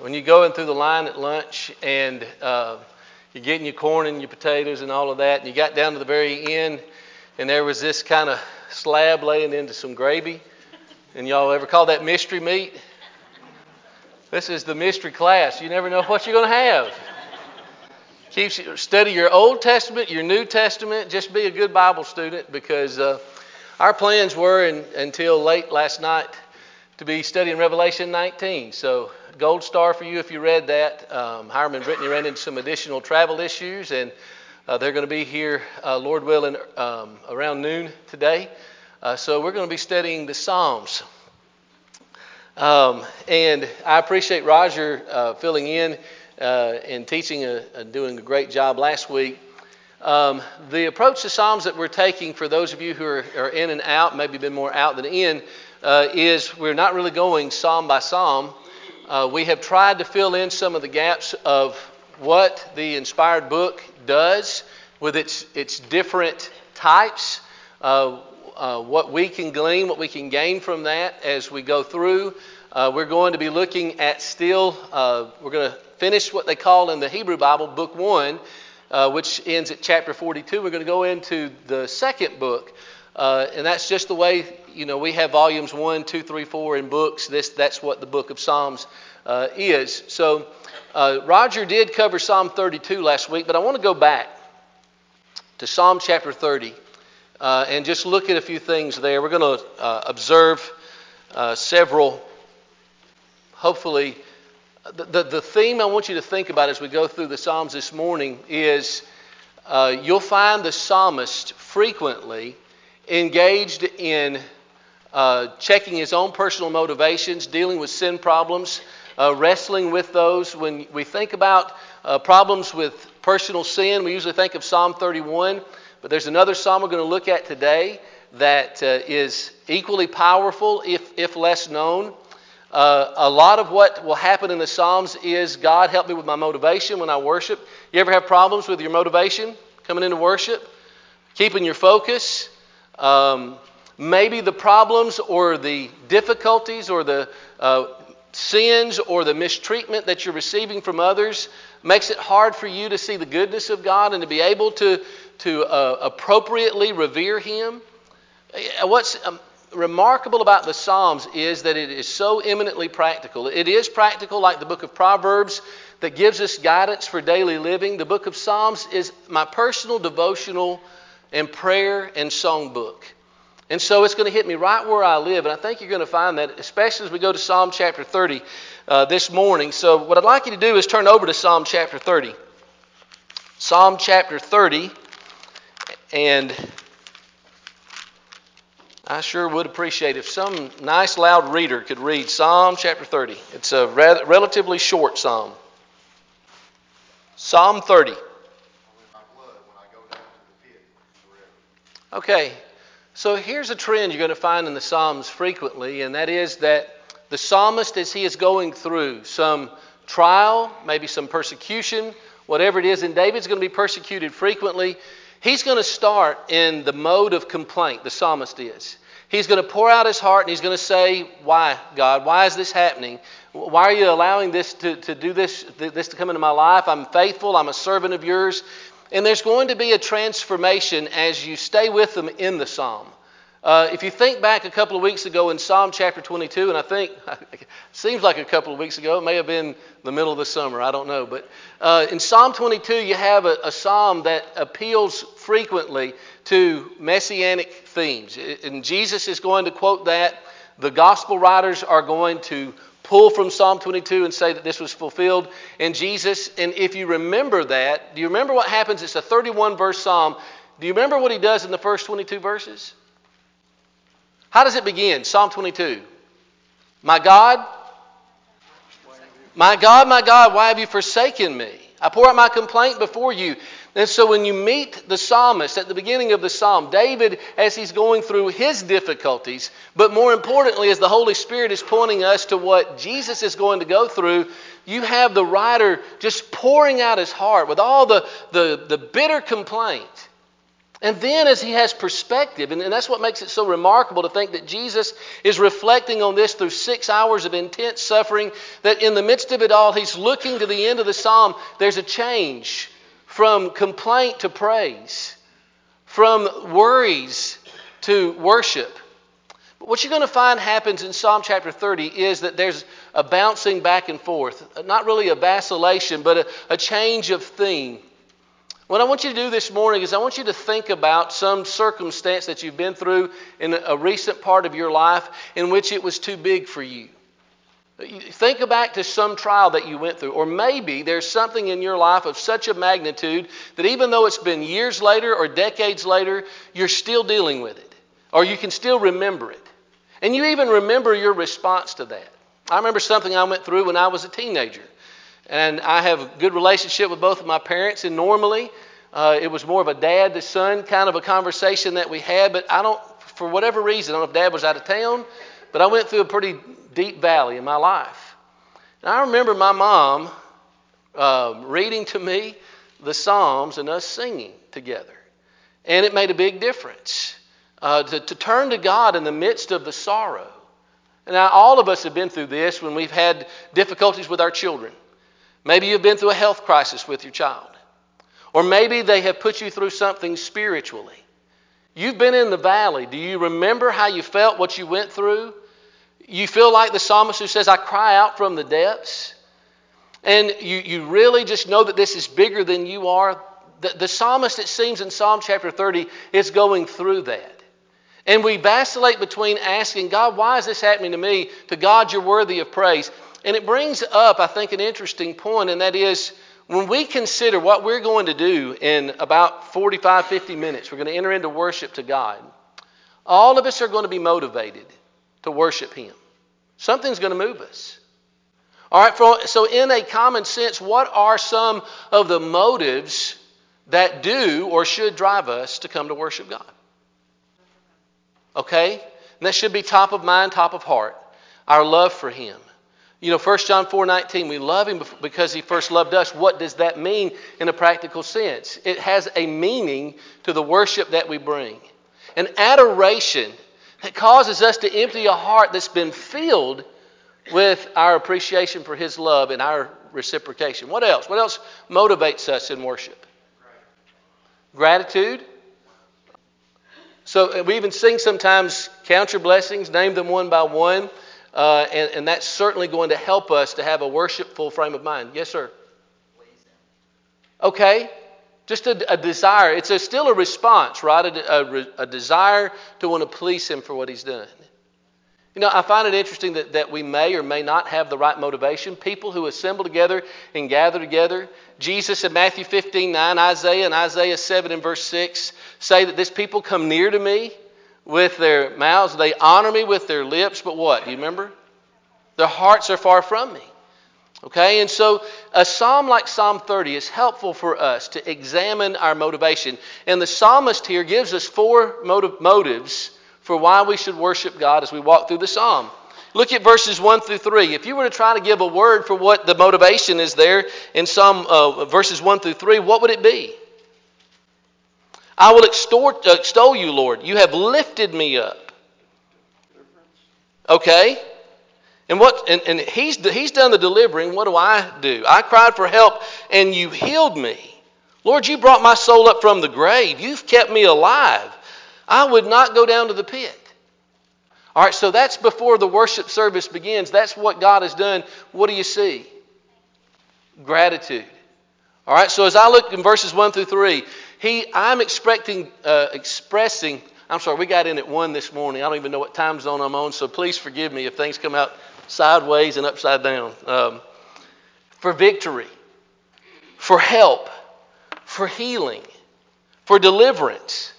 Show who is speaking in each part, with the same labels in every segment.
Speaker 1: when you're going through the line at lunch and uh, you're getting your corn and your potatoes and all of that, and you got down to the very end, and there was this kind of slab laying into some gravy, and y'all ever call that mystery meat? This is the mystery class. You never know what you're going to have. Keeps you, study your Old Testament, your New Testament. Just be a good Bible student because uh, our plans were in, until late last night to be studying Revelation 19. So gold star for you if you read that. Um, Hiram and Brittany ran into some additional travel issues, and uh, they're going to be here, uh, Lord willing, um, around noon today. Uh, so we're going to be studying the Psalms. Um, and I appreciate Roger uh, filling in uh, and teaching, a, a doing a great job last week. Um, the approach to Psalms that we're taking for those of you who are, are in and out, maybe been more out than in, uh, is we're not really going Psalm by Psalm. Uh, we have tried to fill in some of the gaps of what the inspired book does with its, its different types, uh, uh, what we can glean, what we can gain from that as we go through. Uh, we're going to be looking at still, uh, we're going to finish what they call in the Hebrew Bible, Book 1, uh, which ends at chapter 42. We're going to go into the second book. and that's just the way you know, we have volumes one, two, three, four in books. This, that's what the book of Psalms uh, is. So, uh, Roger did cover Psalm 32 last week, but I want to go back to Psalm chapter 30 uh, and just look at a few things there. We're going to uh, observe uh, several, hopefully, the, the, the, theme I want you to think about as we go through the Psalms this morning is uh, you'll find the psalmist frequently engaged in uh, checking his own personal motivations, dealing with sin problems, uh, wrestling with those. When we think about uh, problems with personal sin, we usually think of Psalm 31, but there's another psalm we're going to look at today that uh, is equally powerful, if, if less known. Uh, a lot of what will happen in the Psalms is God help me with my motivation when I worship. You ever have problems with your motivation coming into worship? Keeping your focus? Um, maybe the problems or the difficulties or the uh, sins or the mistreatment that you're receiving from others makes it hard for you to see the goodness of God and to be able to, to uh, appropriately revere Him. Uh, what's um, remarkable about the Psalms is that it is so eminently practical. It is practical, like the book of Proverbs, that gives us guidance for daily living. The book of Psalms is my personal devotional and prayer and song book. And so it's going to hit me right where I live. And I think you're going to find that, especially as we go to Psalm chapter 30 uh, this morning. So, what I'd like you to do is turn over to Psalm chapter 30. Psalm chapter 30. And I sure would appreciate if some nice, loud reader could read Psalm chapter 30. It's a relatively short psalm. Psalm 30. Okay, so here's a trend you're going to find in the Psalms frequently, and that is that the psalmist, as he is going through some trial, maybe some persecution, whatever it is, and David's going to be persecuted frequently, he's going to start in the mode of complaint, the psalmist is. He's going to pour out his heart and he's going to say, Why, God? Why is this happening? Why are you allowing this to, to do this, this to come into my life? I'm faithful. I'm a servant of yours. And there's going to be a transformation as you stay with them in the psalm. Uh, if you think back a couple of weeks ago in Psalm chapter 22, and I think it seems like a couple of weeks ago, it may have been the middle of the summer, I don't know. But uh, in Psalm 22, you have a, a, psalm that appeals frequently to messianic themes. And Jesus is going to quote that. The gospel writers are going to pull from Psalm 22 and say that this was fulfilled in Jesus. And if you remember that, do you remember what happens? It's a 31 verse psalm. Do you remember what he does in the first 22 verses? How does it begin? Psalm 22. My God, my God, my God, why have you forsaken me? I pour out my complaint before you. And so when you meet the psalmist at the beginning of the psalm, David, as he's going through his difficulties, but more importantly, as the Holy Spirit is pointing us to what Jesus is going to go through, you have the writer just pouring out his heart with all the, the, the bitter complaint And then, as he has perspective, and, that's what makes it so remarkable to think that Jesus is reflecting on this through six hours of intense suffering, that in the midst of it all, he's looking to the end of the psalm. There's a change from complaint to praise, from worries to worship. But what you're going to find happens in Psalm chapter 30 is that there's a bouncing back and forth, not really a vacillation, but a, a change of theme. What I want you to do this morning is I want you to think about some circumstance that you've been through in a recent part of your life in which it was too big for you. Think back to some trial that you went through, or maybe there's something in your life of such a magnitude that even though it's been years later or decades later, you're still dealing with it, or you can still remember it. And you even remember your response to that. I remember something I went through when I was a teenager. And I have a good relationship with both of my parents. And normally, uh, it was more of a dad to son kind of a conversation that we had. But I don't, for whatever reason, I don't know if dad was out of town, but I went through a pretty deep valley in my life. And I remember my mom uh, reading to me the Psalms and us singing together. And it made a big difference uh, to, to turn to God in the midst of the sorrow. Now, all of us have been through this when we've had difficulties with our children. Maybe you've been through a health crisis with your child. Or maybe they have put you through something spiritually. You've been in the valley. Do you remember how you felt, what you went through? You feel like the psalmist who says, I cry out from the depths. And you, you really just know that this is bigger than you are. The, the psalmist, it seems in Psalm chapter 30, is going through that. And we vacillate between asking, God, why is this happening to me? To God, you're worthy of praise. And it brings up, I think, an interesting point, and that is when we consider what we're going to do in about 45, 50 minutes, we're going to enter into worship to God. All of us are going to be motivated to worship Him. Something's going to move us. All right, so in a common sense, what are some of the motives that do or should drive us to come to worship God? Okay? And that should be top of mind, top of heart. Our love for Him. You know, 1 John 4 19, we love him because he first loved us. What does that mean in a practical sense? It has a meaning to the worship that we bring. An adoration that causes us to empty a heart that's been filled with our appreciation for his love and our reciprocation. What else? What else motivates us in worship? Gratitude. So uh, we even sing sometimes, count your blessings, name them one by one. Uh, and, and that's certainly going to help us to have a worshipful frame of mind. Yes, sir? Okay. Just a, a desire. It's a, still a response, right? A, a, desire to want to please Him for what He's done. You know, I find it interesting that, that we may or may not have the right motivation. People who assemble together and gather together. Jesus in Matthew 15, 9, Isaiah and Isaiah 7 and verse 6 say that this people come near to me with their mouths. They honor me with their lips, but what? Do you remember? Their hearts are far from me. Okay, and so a psalm like Psalm 30 is helpful for us to examine our motivation. And the psalmist here gives us four motive, motives for why we should worship God as we walk through the psalm. Look at verses 1 through 3. If you were to try to give a word for what the motivation is there in Psalm uh, verses 1 through 3, what would it be? I will extort, extol you, Lord. You have lifted me up. Okay? And what and, and he's he's done the delivering. What do I do? I cried for help and you healed me. Lord, you brought my soul up from the grave. You've kept me alive. I would not go down to the pit. All right, so that's before the worship service begins. That's what God has done. What do you see? Gratitude. All right, so as I look in verses 1 through 3, he, I'm expecting, uh, expressing, I'm sorry, we got in at 1 this morning. I don't even know what time zone I'm on, so please forgive me if things come out sideways and upside down. Um, for victory, for help, for healing, for deliverance,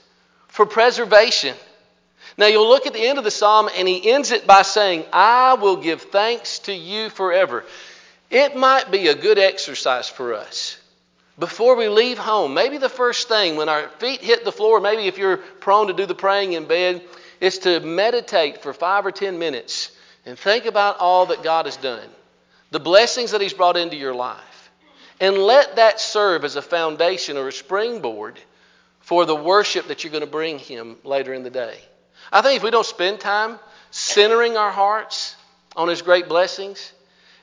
Speaker 1: for preservation. Now you'll look at the end of the psalm and he ends it by saying, I will give thanks to you forever. It might be a good exercise for us before we leave home, maybe the first thing when our feet hit the floor, maybe if you're prone to do the praying in bed, is to meditate for five or ten minutes and think about all that God has done, the blessings that He's brought into your life. And let that serve as a foundation or a springboard for the worship that you're going to bring Him later in the day. I think if we don't spend time centering our hearts on His great blessings,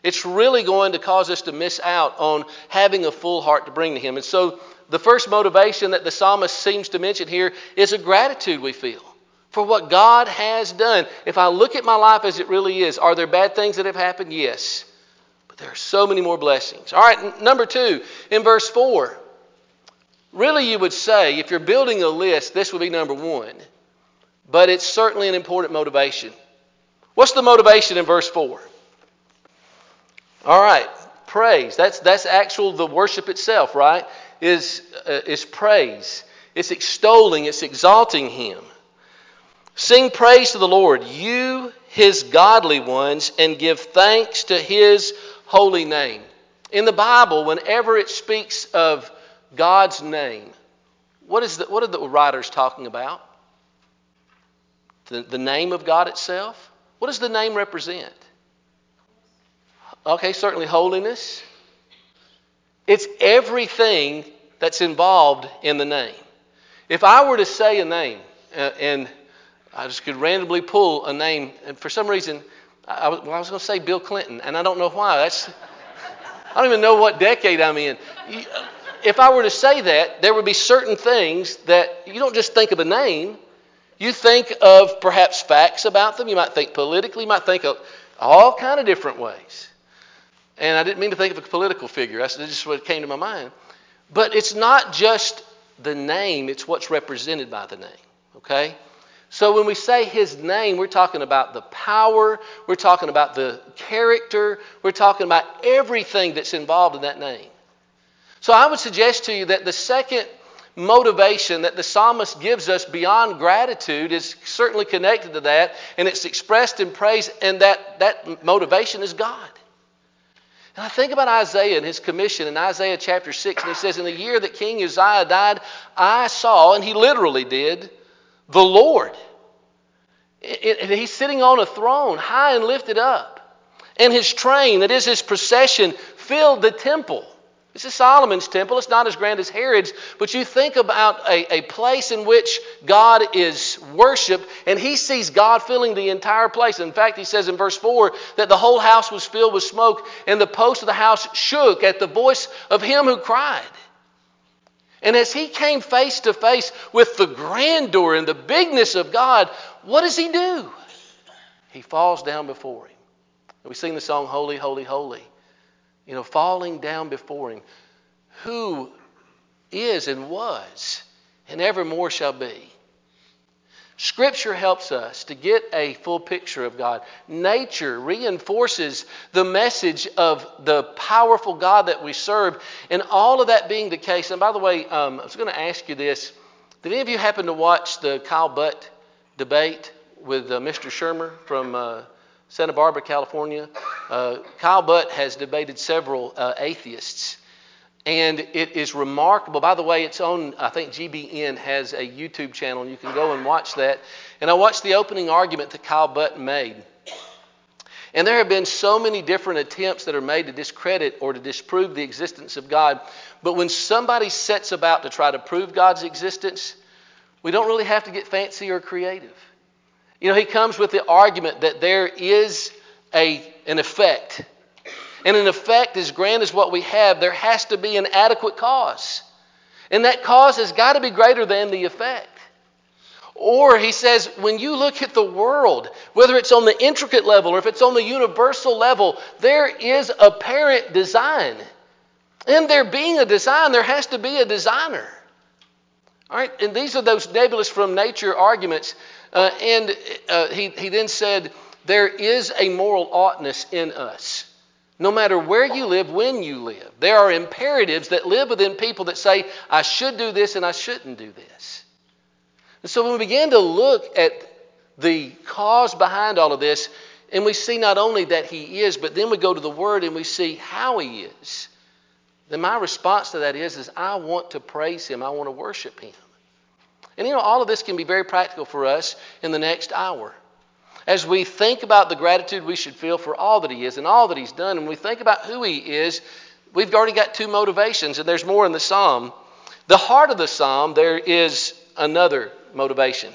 Speaker 1: it's really going to cause us to miss out on having a full heart to bring to Him. And so, the first motivation that the psalmist seems to mention here is a gratitude we feel for what God has done. If I look at my life as it really is, are there bad things that have happened? Yes. But there are so many more blessings. All right, number two, in verse 4, really you would say, if you're building a list, this would be number one. But it's certainly an important motivation. What's the motivation in verse 4? All right, praise. That's, that's actual, the worship itself, right? Is, uh, is praise. It's extolling, it's exalting Him. Sing praise to the Lord, you, His godly ones, and give thanks to His holy name. In the Bible, whenever it speaks of God's name, what, is the, what are the writers talking about? The, the name of God itself? What does the name represent? Okay, certainly holiness. It's everything that's involved in the name. If I were to say a name, uh, and I just could randomly pull a name, and for some reason, I was, was going to say Bill Clinton, and I don't know why. That's I don't even know what decade I'm in. If I were to say that, there would be certain things that you don't just think of a name. You think of perhaps facts about them. You might think politically. You might think of all kind of different ways. And I didn't mean to think of a political figure. That's just what came to my mind. But it's not just the name, it's what's represented by the name. Okay? So when we say his name, we're talking about the power, we're talking about the character, we're talking about everything that's involved in that name. So I would suggest to you that the second motivation that the psalmist gives us beyond gratitude is certainly connected to that, and it's expressed in praise, and that, that motivation is God. I think about Isaiah and his commission in Isaiah chapter 6, and he says, In the year that King Uzziah died, I saw, and he literally did, the Lord. He's sitting on a throne, high and lifted up. And his train, that is his procession, filled the temple. This is Solomon's temple. It's not as grand as Herod's, but you think about a, a place in which God is worshiped, and he sees God filling the entire place. In fact, he says in verse 4 that the whole house was filled with smoke, and the posts of the house shook at the voice of him who cried. And as he came face to face with the grandeur and the bigness of God, what does he do? He falls down before him. We sing the song, Holy, Holy, Holy you know, falling down before Him, who is and was and evermore shall be. Scripture helps us to get a full picture of God. Nature reinforces the message of the powerful God that we serve. And all of that being the case, and by the way, um, I was going to ask you this. Did any of you happen to watch the Kyle Butt debate with uh, Mr. Shermer from uh, Santa Barbara, California. Uh, Kyle Butt has debated several uh, atheists. And it is remarkable. By the way, it's on, I think GBN has a YouTube channel, and you can go and watch that. And I watched the opening argument that Kyle Butt made. And there have been so many different attempts that are made to discredit or to disprove the existence of God. But when somebody sets about to try to prove God's existence, we don't really have to get fancy or creative. You know, he comes with the argument that there is a, an effect. And an effect as grand as what we have, there has to be an adequate cause. And that cause has got to be greater than the effect. Or he says, when you look at the world, whether it's on the intricate level or if it's on the universal level, there is apparent design. And there being a design, there has to be a designer. All right, and these are those nebulous from nature arguments uh, and uh, he, he then said, There is a moral oughtness in us. No matter where you live, when you live, there are imperatives that live within people that say, I should do this and I shouldn't do this. And so when we begin to look at the cause behind all of this, and we see not only that He is, but then we go to the Word and we see how He is, then my response to that is, is I want to praise Him. I want to worship Him. And you know, all of this can be very practical for us in the next hour. As we think about the gratitude we should feel for all that He is and all that He's done, and we think about who He is, we've already got two motivations, and there's more in the psalm. The heart of the psalm, there is another motivation,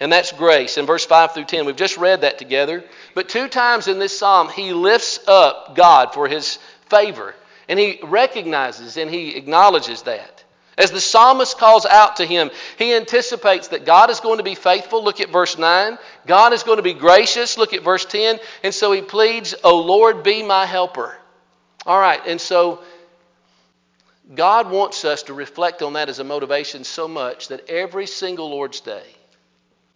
Speaker 1: and that's grace. In verse 5 through 10, we've just read that together. But two times in this psalm, he lifts up God for his favor, and he recognizes and he acknowledges that. As the psalmist calls out to him, he anticipates that God is going to be faithful. Look at verse 9. God is going to be gracious. Look at verse 10. And so he pleads, O Lord, be my helper. All right, and so God wants us to reflect on that as a motivation so much that every single Lord's Day,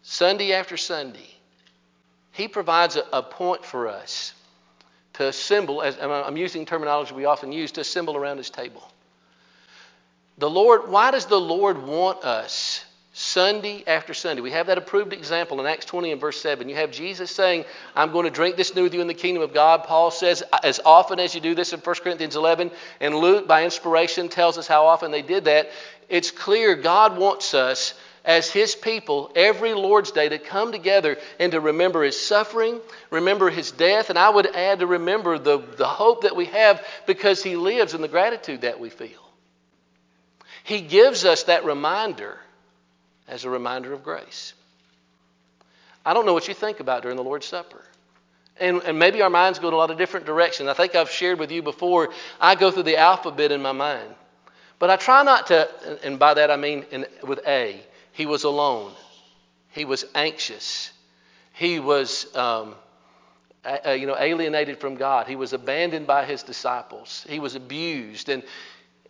Speaker 1: Sunday after Sunday, He provides a, a point for us to assemble, as I'm using terminology we often use, to assemble around His table. The Lord, why does the Lord want us Sunday after Sunday? We have that approved example in Acts 20 and verse 7. You have Jesus saying, I'm going to drink this new with you in the kingdom of God. Paul says, as often as you do this in 1 Corinthians 11, and Luke, by inspiration, tells us how often they did that. It's clear God wants us as His people every Lord's Day to come together and to remember His suffering, remember His death, and I would add to remember the, the hope that we have because He lives and the gratitude that we feel. He gives us that reminder as a reminder of grace. I don't know what you think about during the Lord's Supper. And, and maybe our minds go in a lot of different directions. I think I've shared with you before, I go through the alphabet in my mind. But I try not to, and by that I mean in, with A, he was alone. He was anxious. He was, um, you know, alienated from God. He was abandoned by his disciples. He was abused. And,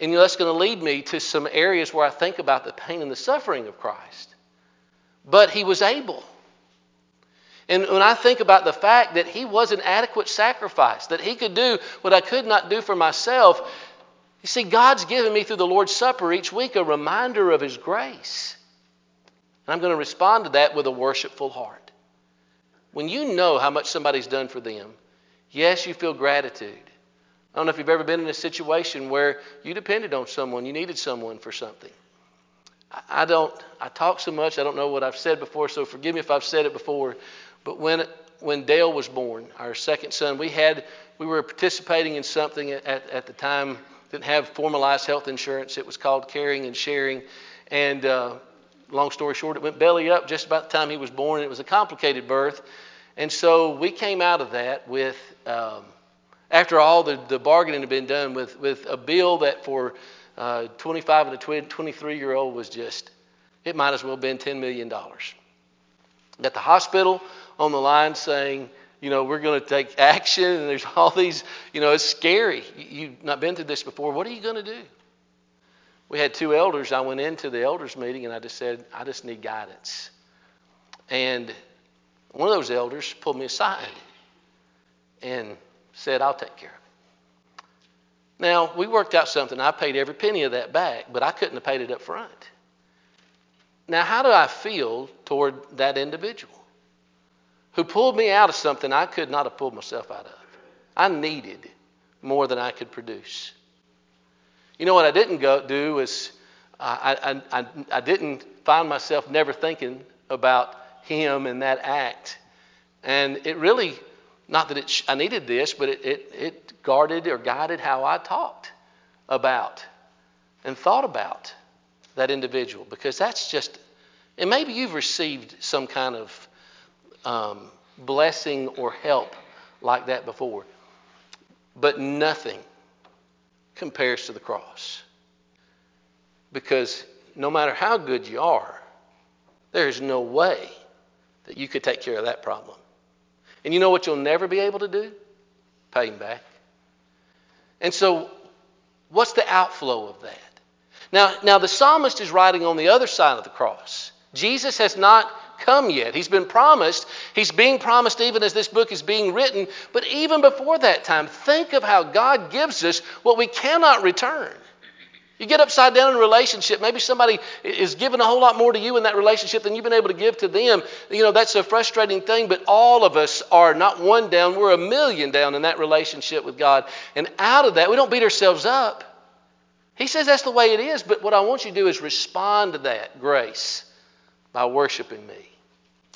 Speaker 1: and that's going to lead me to some areas where I think about the pain and the suffering of Christ. But he was able. And when I think about the fact that he was an adequate sacrifice, that he could do what I could not do for myself, you see, God's given me through the Lord's Supper each week a reminder of his grace. And I'm going to respond to that with a worshipful heart. When you know how much somebody's done for them, yes, you feel gratitude. I don't know if you've ever been in a situation where you depended on someone, you needed someone for something. I don't, I talk so much, I don't know what I've said before, so forgive me if I've said it before. But when, when Dale was born, our second son, we had, we were participating in something at, at the time, didn't have formalized health insurance. It was called Caring and Sharing. And uh, long story short, it went belly up just about the time he was born. It was a complicated birth. And so we came out of that with, um, after all the, the bargaining had been done with, with a bill that for uh, 25 and a 23 year old was just, it might as well have been $10 million. Got the hospital on the line saying, you know, we're going to take action, and there's all these, you know, it's scary. You've not been through this before. What are you going to do? We had two elders. I went into the elders meeting and I just said, I just need guidance. And one of those elders pulled me aside and said, I'll take care of it. Now, we worked out something. I paid every penny of that back, but I couldn't have paid it up front. Now, how do I feel toward that individual who pulled me out of something I could not have pulled myself out of? I needed more than I could produce. You know what I didn't go do is I, I, I, I didn't find myself never thinking about him and that act. And it really not that it, I needed this, but it, it, it guarded or guided how I talked about and thought about that individual because that's just, and maybe you've received some kind of um, blessing or help like that before, but nothing compares to the cross. Because no matter how good you are, there's no way that you could take care of that problem. And you know what you'll never be able to do? Pay him back. And so, what's the outflow of that? Now, now the psalmist is writing on the other side of the cross. Jesus has not come yet. He's been promised. He's being promised even as this book is being written. But even before that time, think of how God gives us what we cannot return. You get upside down in a relationship. Maybe somebody is giving a whole lot more to you in that relationship than you've been able to give to them. You know, that's a frustrating thing, but all of us are not one down, we're a million down in that relationship with God. And out of that, we don't beat ourselves up. He says that's the way it is, but what I want you to do is respond to that grace by worshiping me.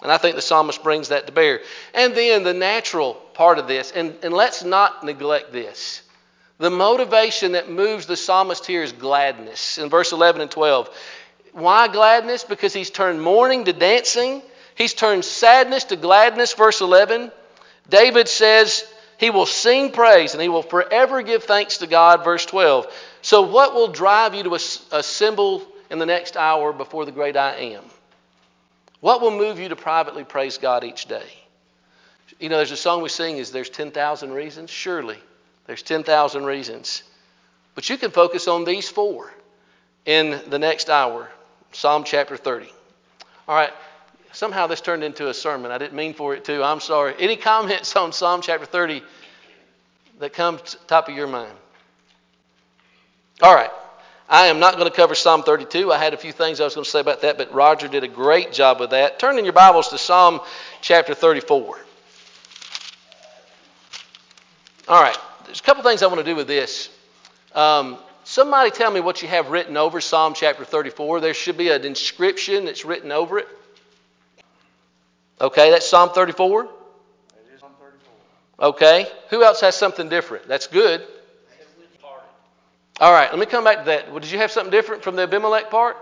Speaker 1: And I think the psalmist brings that to bear. And then the natural part of this, and, and let's not neglect this. The motivation that moves the psalmist here is gladness in verse 11 and 12. Why gladness? Because he's turned mourning to dancing, he's turned sadness to gladness, verse 11. David says he will sing praise and he will forever give thanks to God, verse 12. So, what will drive you to assemble in the next hour before the great I am? What will move you to privately praise God each day? You know, there's a song we sing is there's 10,000 reasons. Surely, there's 10,000 reasons. But you can focus on these four in the next hour. Psalm chapter 30. All right. Somehow this turned into a sermon. I didn't mean for it to. I'm sorry. Any comments on Psalm chapter 30 that comes top of your mind? All right. I am not going to cover Psalm 32. I had a few things I was going to say about that, but Roger did a great job with that. Turn in your Bibles to Psalm chapter 34. All right, there's a couple things I want to do with this. Um, somebody tell me what you have written over Psalm chapter 34. There should be an inscription that's written over it. Okay, that's Psalm 34? Psalm 34. Okay, who else has something different? That's good. All right, let me come back to that. Well, did you have something different from the Abimelech part?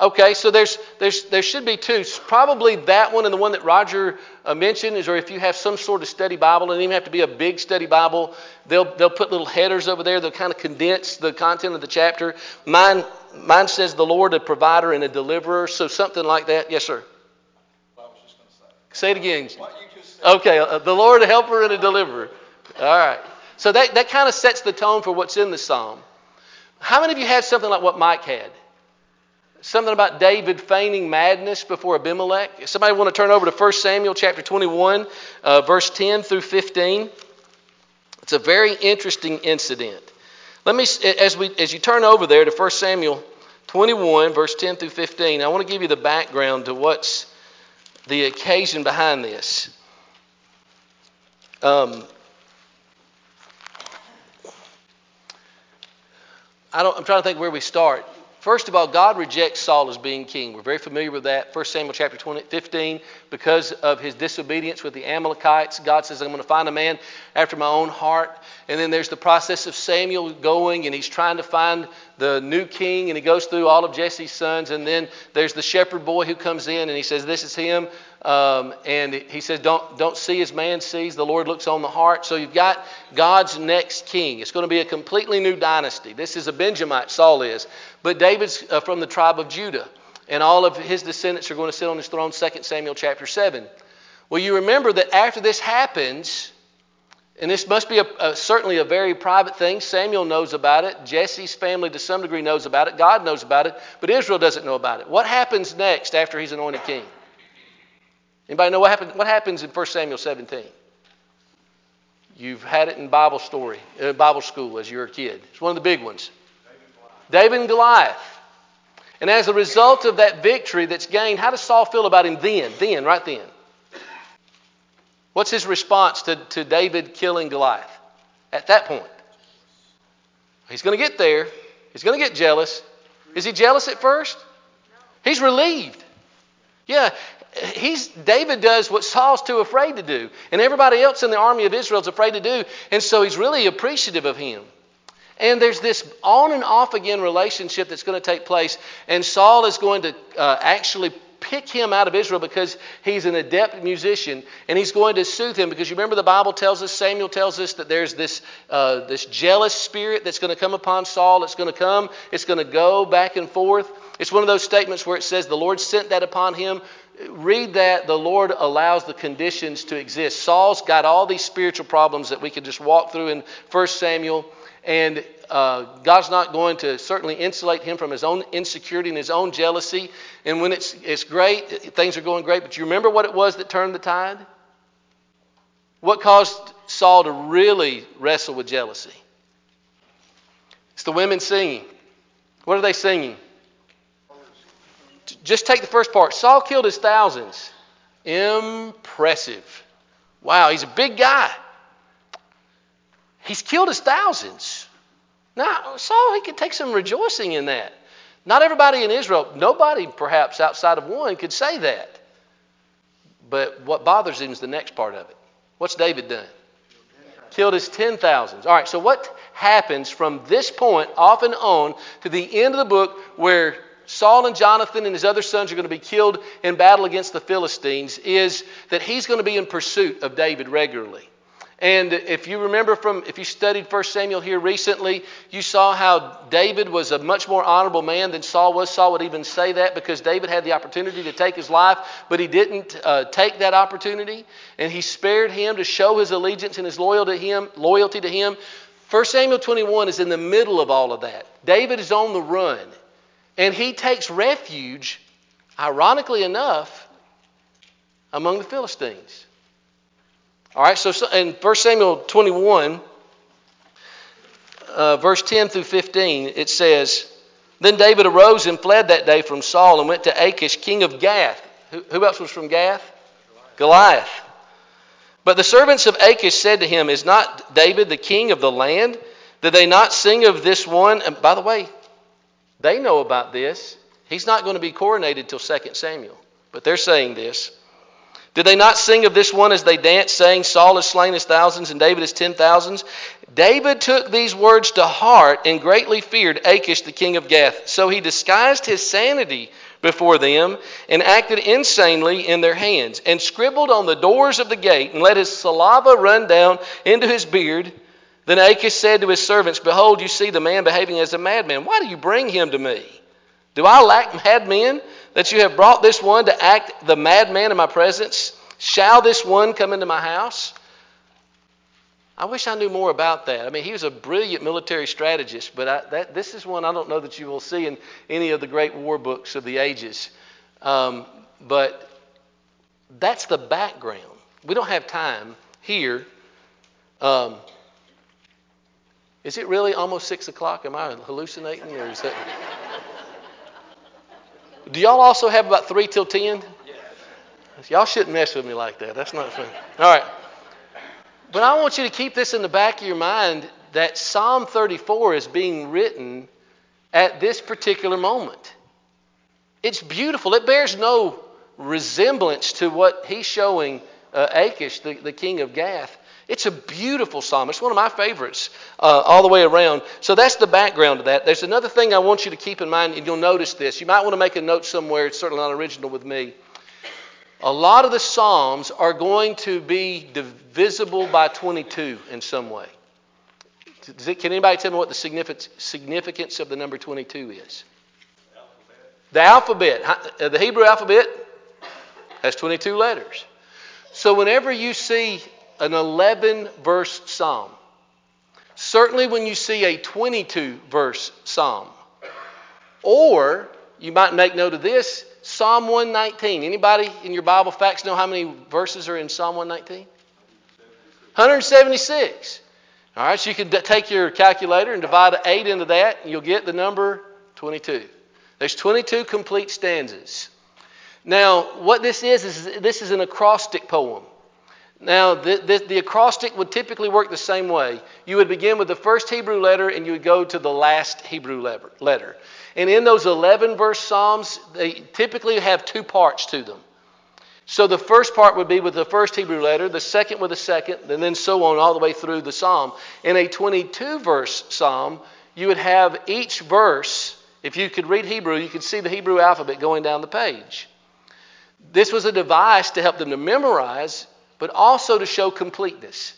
Speaker 1: Okay, so there's, there's, there should be two. Probably that one and the one that Roger uh, mentioned is, or if you have some sort of study Bible, it doesn't even have to be a big study Bible, they'll, they'll put little headers over there. They'll kind of condense the content of the chapter. Mine, mine says the Lord, a provider and a deliverer, so something like that. Yes, sir. Say. say. it again. Okay, uh, the Lord, a helper and a deliverer. All right. So that, that kind of sets the tone for what's in the psalm. How many of you had something like what Mike had? Something about David feigning madness before Abimelech. Somebody want to turn over to 1 Samuel chapter 21, uh, verse 10 through 15. It's a very interesting incident. Let me, as, we, as you turn over there to 1 Samuel 21, verse 10 through 15, I want to give you the background to what's the occasion behind this. Um, I don't I am trying to think where we start. First of all, God rejects Saul as being king. We're very familiar with that. 1 Samuel chapter 20, 15, because of his disobedience with the Amalekites, God says, I'm going to find a man after my own heart. And then there's the process of Samuel going, and he's trying to find the new king, and he goes through all of Jesse's sons. And then there's the shepherd boy who comes in, and he says, This is him. Um, and he says, don't, don't see as man sees. The Lord looks on the heart. So you've got God's next king. It's going to be a completely new dynasty. This is a Benjamite, Saul is. But David's uh, from the tribe of Judah. And all of his descendants are going to sit on his throne, 2 Samuel chapter 7. Well, you remember that after this happens, and this must be a, a, certainly a very private thing. Samuel knows about it. Jesse's family, to some degree, knows about it. God knows about it. But Israel doesn't know about it. What happens next after he's anointed king? Anybody know what happens, what happens in 1 Samuel 17? You've had it in Bible story, in uh, Bible school as you were a kid. It's one of the big ones. David and Goliath. And as a result of that victory that's gained, how does Saul feel about him then? Then, right then. What's his response to, to David killing Goliath at that point? He's going to get there. He's going to get jealous. Is he jealous at first? He's relieved. Yeah, he's David does what Saul's too afraid to do, and everybody else in the army of Israel is afraid to do, and so he's really appreciative of him. And there's this on and off again relationship that's going to take place, and Saul is going to uh, actually pick him out of Israel because he's an adept musician, and he's going to soothe him because you remember the Bible tells us, Samuel tells us that there's this uh, this jealous spirit that's going to come upon Saul. It's going to come, it's going to go back and forth. It's one of those statements where it says the Lord sent that upon him read that, the Lord allows the conditions to exist. Saul's got all these spiritual problems that we could just walk through in 1 Samuel, and uh, God's not going to certainly insulate him from his own insecurity and his own jealousy. And when it's, it's great, things are going great, but you remember what it was that turned the tide? What caused Saul to really wrestle with jealousy? It's the women singing. What are they singing? Just take the first part. Saul killed his thousands. Impressive. Wow, he's a big guy. He's killed his thousands. Now, Saul, he could take some rejoicing in that. Not everybody in Israel, nobody perhaps outside of one could say that. But what bothers him is the next part of it. What's David done? killed his ten thousands. All right, so what happens from this point off and on to the end of the book where Saul and Jonathan and his other sons are going to be killed in battle against the Philistines is that he's going to be in pursuit of David regularly. And if you remember from, if you studied 1 Samuel here recently, you saw how David was a much more honorable man than Saul was. Saul would even say that because David had the opportunity to take his life, but he didn't uh, take that opportunity. And he spared him to show his allegiance and his loyalty to him. Loyalty to him. 1 Samuel 21 is in the middle of all of that. David is on the run, and he takes refuge, ironically enough, among the Philistines. All right, so in 1 Samuel 21, uh, verse 10 through 15, it says, Then David arose and fled that day from Saul and went to Achish, king of Gath. Who, who else was from Gath? Goliath. Goliath. But the servants of Achish said to him, Is not David the king of the land? Did they not sing of this one? And by the way, they know about this. He's not going to be coronated till 2 Samuel. But they're saying this. Did they not sing of this one as they danced, saying, Saul has slain his thousands and David his ten thousands? David took these words to heart and greatly feared Achish the king of Gath. So he disguised his sanity before them and acted insanely in their hands, and scribbled on the doors of the gate and let his saliva run down into his beard. Then Achish said to his servants, Behold, you see the man behaving as a madman. Why do you bring him to me? Do I lack madmen that you have brought this one to act the madman in my presence? Shall this one come into my house? I wish I knew more about that. I mean, he was a brilliant military strategist, but I, that, this is one I don't know that you will see in any of the great war books of the ages. Um, but that's the background. We don't have time here. Um, is it really almost six o'clock? Am I hallucinating, or is that? Do y'all also have about three till ten? Y'all shouldn't mess with me like that. That's not fun. All right. But I want you to keep this in the back of your mind that Psalm 34 is being written at this particular moment. It's beautiful. It bears no resemblance to what he's showing uh, Achish, the, the king of Gath. It's a beautiful psalm. It's one of my favorites uh, all the way around. So that's the background of that. There's another thing I want you to keep in mind, and you'll notice this. You might want to make a note somewhere. It's certainly not original with me. A lot of the psalms are going to be divisible by 22 in some way. Can anybody tell me what the significance of the number 22 is? The alphabet. Uh, the Hebrew alphabet has 22 letters. So whenever you see an 11 verse psalm. Certainly when you see a 22 verse psalm. Or you might make note of this Psalm 119. Anybody in your Bible facts know how many verses are in Psalm 119? 176. All right, so you can take your calculator and divide 8 into that, and you'll get the number 22. There's 22 complete stanzas. Now, what this is, is this is an acrostic poem. Now, the, the, the, acrostic would typically work the same way. You would begin with the first Hebrew letter and you would go to the last Hebrew letter. And in those 11 verse Psalms, they typically have two parts to them. So the first part would be with the first Hebrew letter, the second with the second, and then so on all the way through the Psalm. In a 22 verse Psalm, you would have each verse, if you could read Hebrew, you could see the Hebrew alphabet going down the page. This was a device to help them to memorize but also to show completeness.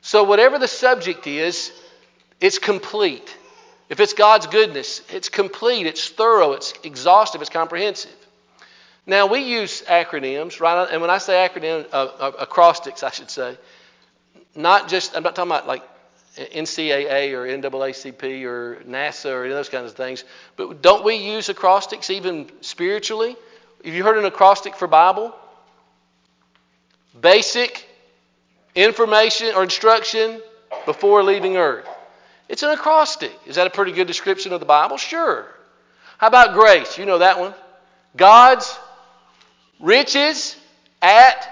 Speaker 1: So, whatever the subject is, it's complete. If it's God's goodness, it's complete, it's thorough, it's exhaustive, it's comprehensive. Now, we use acronyms, right? And when I say acronym, uh, uh, acrostics, I should say, not just, I'm not talking about like NCAA or NAACP or NASA or any of those kinds of things, but don't we use acrostics even spiritually? Have you heard an acrostic for Bible? Basic information or instruction before leaving earth. It's an acrostic. Is that a pretty good description of the Bible? Sure. How about grace? You know that one. God's riches at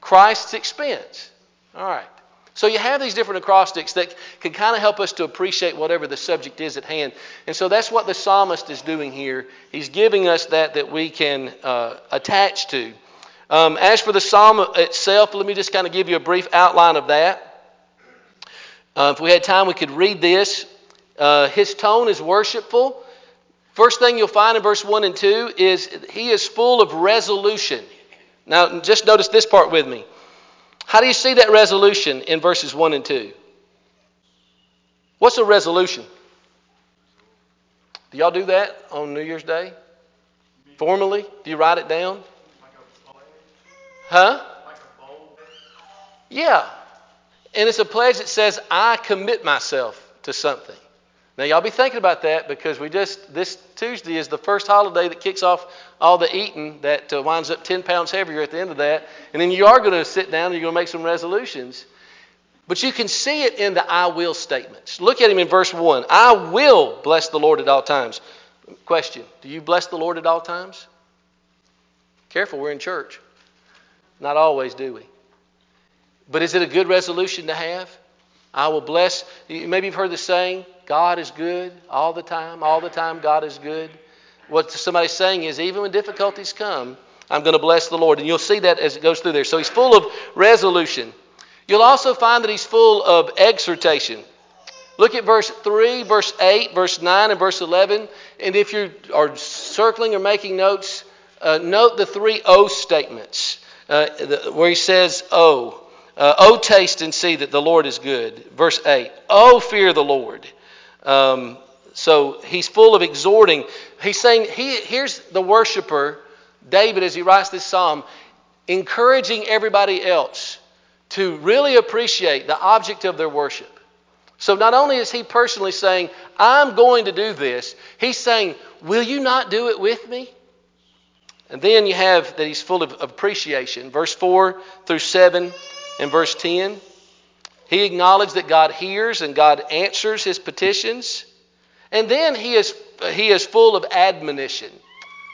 Speaker 1: Christ's expense. All right. So you have these different acrostics that can kind of help us to appreciate whatever the subject is at hand. And so that's what the psalmist is doing here. He's giving us that that we can uh, attach to. Um, as for the psalm itself, let me just kind of give you a brief outline of that. Uh, if we had time, we could read this. Uh, his tone is worshipful. First thing you'll find in verse 1 and 2 is he is full of resolution. Now, just notice this part with me. How do you see that resolution in verses 1 and 2? What's a resolution? Do y'all do that on New Year's Day? Formally? Do you write it down? Huh? Yeah. And it's a pledge that says, I commit myself to something. Now, y'all be thinking about that because we just, this Tuesday is the first holiday that kicks off all the eating that uh, winds up 10 pounds heavier at the end of that. And then you are going to sit down and you're going to make some resolutions. But you can see it in the I will statements. Look at him in verse 1. I will bless the Lord at all times. Question Do you bless the Lord at all times? Careful, we're in church. Not always, do we? But is it a good resolution to have? I will bless. Maybe you've heard the saying, God is good all the time. All the time, God is good. What somebody's saying is, even when difficulties come, I'm going to bless the Lord. And you'll see that as it goes through there. So he's full of resolution. You'll also find that he's full of exhortation. Look at verse 3, verse 8, verse 9, and verse 11. And if you are circling or making notes, uh, note the three O statements uh, the, where he says, Oh. Uh, oh, taste and see that the Lord is good. Verse 8. Oh, fear the Lord. Um, so he's full of exhorting. He's saying, he, here's the worshiper, David, as he writes this psalm, encouraging everybody else to really appreciate the object of their worship. So not only is he personally saying, I'm going to do this, he's saying, Will you not do it with me? And then you have that he's full of appreciation. Verse 4 through 7 and verse 10. He acknowledged that God hears and God answers his petitions. And then he is, he is full of admonition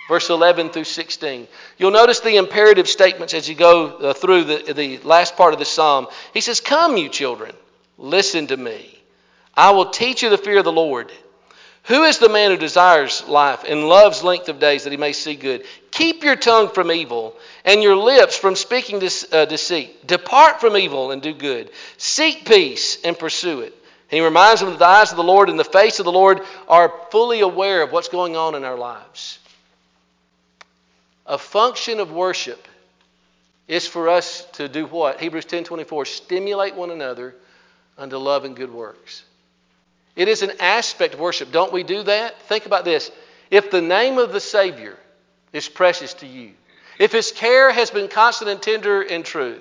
Speaker 1: verse 11 through 16. You'll notice the imperative statements as you go uh, through the, the last part of the psalm. He says, Come, you children, listen to me. I will teach you the fear of the Lord. Who is the man who desires life and loves length of days that he may see good? Keep your tongue from evil and your lips from speaking uh, deceit. Depart from evil and do good. Seek peace and pursue it. he reminds them that the eyes of the Lord and the face of the Lord are fully aware of what's going on in our lives. A function of worship is for us to do what? Hebrews 10:24 stimulate one another unto love and good works. It is an aspect of worship. Don't we do that? Think about this. If the name of the Savior is precious to you, if his care has been constant and tender and true,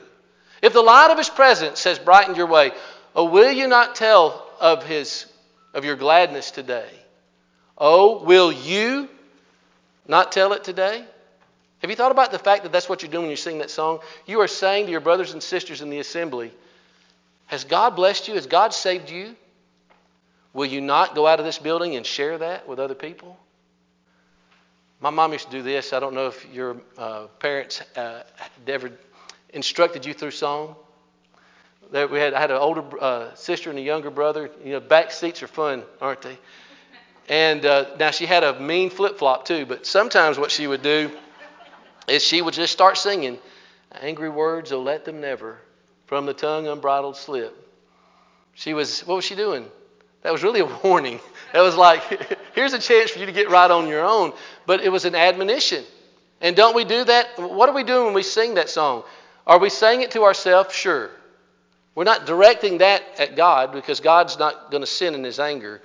Speaker 1: if the light of his presence has brightened your way, oh, will you not tell of his of your gladness today? Oh, will you not tell it today? Have you thought about the fact that that's what you're doing when you sing that song? You are saying to your brothers and sisters in the assembly, Has God blessed you? Has God saved you? Will you not go out of this building and share that with other people? My mom used to do this. I don't know if your uh, parents uh, ever instructed you through song. We had, I had an older uh, sister and a younger brother. You know, back seats are fun, aren't they? And uh, now she had a mean flip flop too, but sometimes what she would do is she would just start singing, Angry words, oh, let them never, from the tongue unbridled slip. She was, what was she doing? That was really a warning. That was like, here's a chance for you to get right on your own. But it was an admonition. And don't we do that? What are we doing when we sing that song? Are we saying it to ourselves? Sure. We're not directing that at God because God's not going to sin in his anger.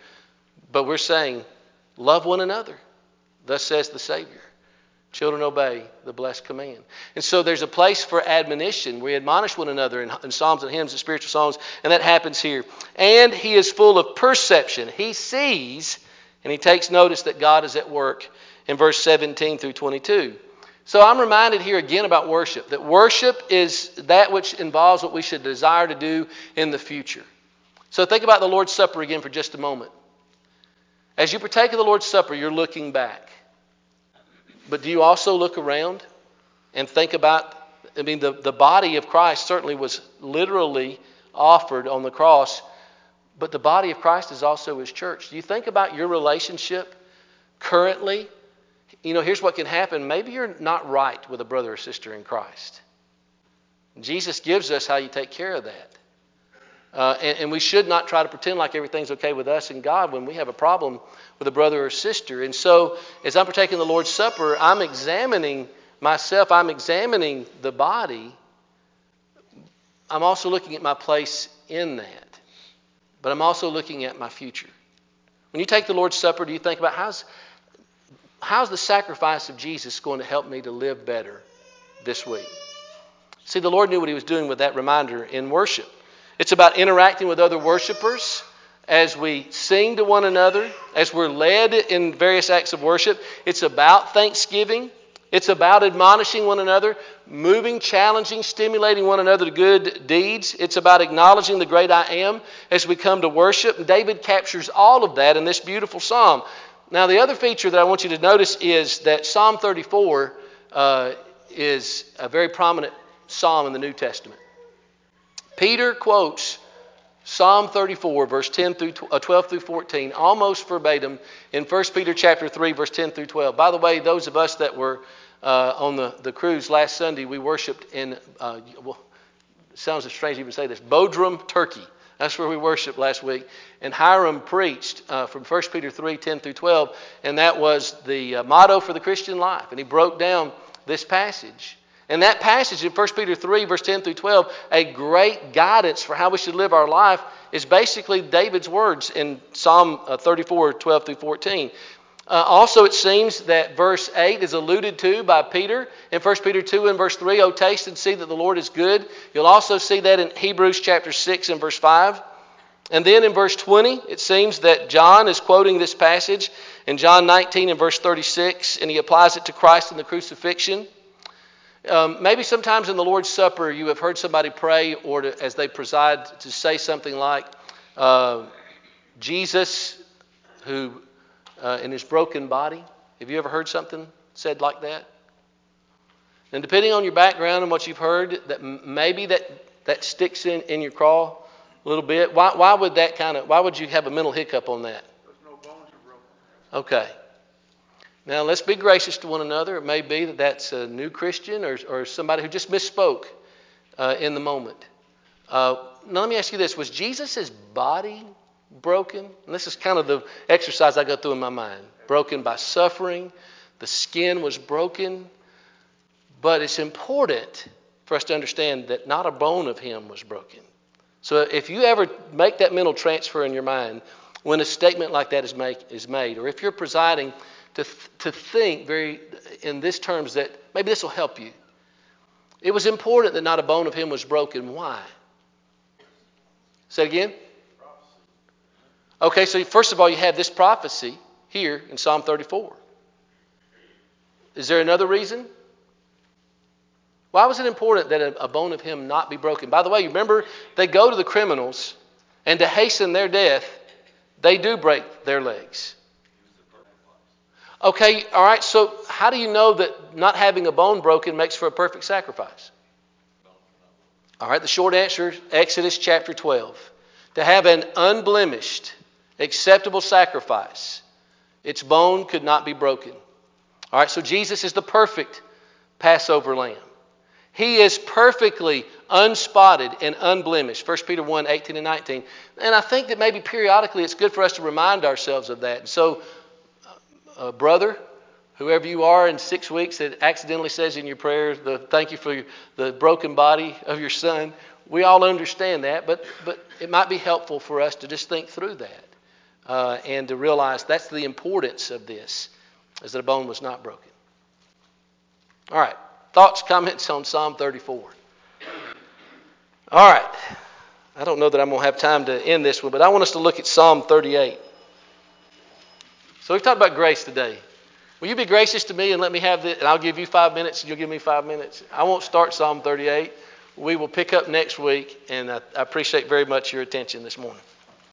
Speaker 1: But we're saying, love one another. Thus says the Savior. Children, obey the blessed command. And so there's a place for admonition. We admonish one another in, in, psalms and hymns and spiritual songs, and that happens here. And he is full of perception. He sees and he takes notice that God is at work in verse 17 through 22. So I'm reminded here again about worship that worship is that which involves what we should desire to do in the future. So think about the Lord's Supper again for just a moment. As you partake of the Lord's Supper, you're looking back. But do you also look around and think about? I mean, the, the body of Christ certainly was literally offered on the cross, but the body of Christ is also his church. Do you think about your relationship currently? You know, here's what can happen. Maybe you're not right with a brother or sister in Christ. Jesus gives us how you take care of that. Uh, and, and, we should not try to pretend like everything's okay with us and God when we have a problem with a brother or sister. And so, as I'm partaking the Lord's Supper, I'm examining myself, I'm examining the body. I'm also looking at my place in that. But I'm also looking at my future. When you take the Lord's Supper, do you think about how's, how's the sacrifice of Jesus going to help me to live better this week? See, the Lord knew what He was doing with that reminder in worship. It's about interacting with other worshipers as we sing to one another, as we're led in various acts of worship. It's about thanksgiving. It's about admonishing one another, moving, challenging, stimulating one another to good deeds. It's about acknowledging the great I am as we come to worship. David captures all of that in this beautiful psalm. Now, the other feature that I want you to notice is that Psalm 34 uh, is a very prominent psalm in the New Testament. Peter quotes Psalm 34, verse 10 through 12 through 14, almost verbatim in 1 Peter chapter 3, verse 10 through 12. By the way, those of us that were uh, on the, the cruise last Sunday, we worshiped in, uh, well, sounds strange to even say this, Bodrum, Turkey. That's where we worshiped last week. And Hiram preached uh, from 1 Peter 3 10 through 12, and that was the uh, motto for the Christian life. And he broke down this passage. And that passage in 1 Peter 3, verse 10 through 12, a great guidance for how we should live our life, is basically David's words in Psalm uh, 34, 12 through 14. Uh, also, it seems that verse 8 is alluded to by Peter in 1 Peter 2 and verse 3. Oh, taste and see that the Lord is good. You'll also see that in Hebrews chapter 6 and verse 5. And then in verse 20, it seems that John is quoting this passage in John 19 and verse 36, and he applies it to Christ and the crucifixion. Um, maybe sometimes in the Lord's Supper you have heard somebody pray or to, as they preside to say something like, uh, Jesus, who uh, in his broken body. Have you ever heard something said like that? And depending on your background and what you've heard, that maybe that, that sticks in, in your craw a little bit. Why, why would that kind of, why would you have a mental hiccup on that? Okay. Now, let's be gracious to one another. It may be that that's a new Christian or, or somebody who just misspoke uh, in the moment. Uh, now, let me ask you this Was Jesus' body broken. And this is kind of the exercise I go through in my mind. Broken by suffering, the skin was broken. But it's important for us to understand that not a bone of him was broken. So if you ever make that mental transfer in your mind when a statement like that is, make, is made, or if you're presiding to, to think very in this terms that maybe this will help you. It was important that not a bone of him was broken. Why? Say it again. Okay, so first of all, you have this prophecy here in Psalm 34. Is there another reason? Why was it important that a, bone of him not be broken? By the way, you remember they go to the criminals, and to hasten their death, they do break their legs. Okay, all right, so how do you know that not having a bone broken makes for a perfect sacrifice? All right, the short answer Exodus chapter 12. To have an unblemished, acceptable sacrifice. Its bone could not be broken. All right, so Jesus is the perfect Passover lamb. He is perfectly unspotted and unblemished. 1 Peter 1 18 and 19. And I think that maybe periodically it's good for us to remind ourselves of that. So, brother, whoever you are in six weeks that accidentally says in your prayers, the thank you for the broken body of your son, we all understand that, but, but it might be helpful for us to just think through that uh, and to realize that's the importance of this, is that a bone was not broken. All right, thoughts, comments on Psalm 34. All right, I don't know that I'm going to have time to end this one, but I want us to look at Psalm 38. So we've talked about grace today. Will you be gracious to me and let me have this? And I'll give you five minutes and you'll give me five minutes. I won't start Psalm 38. We will pick up next week, and I, I appreciate very much your attention this morning.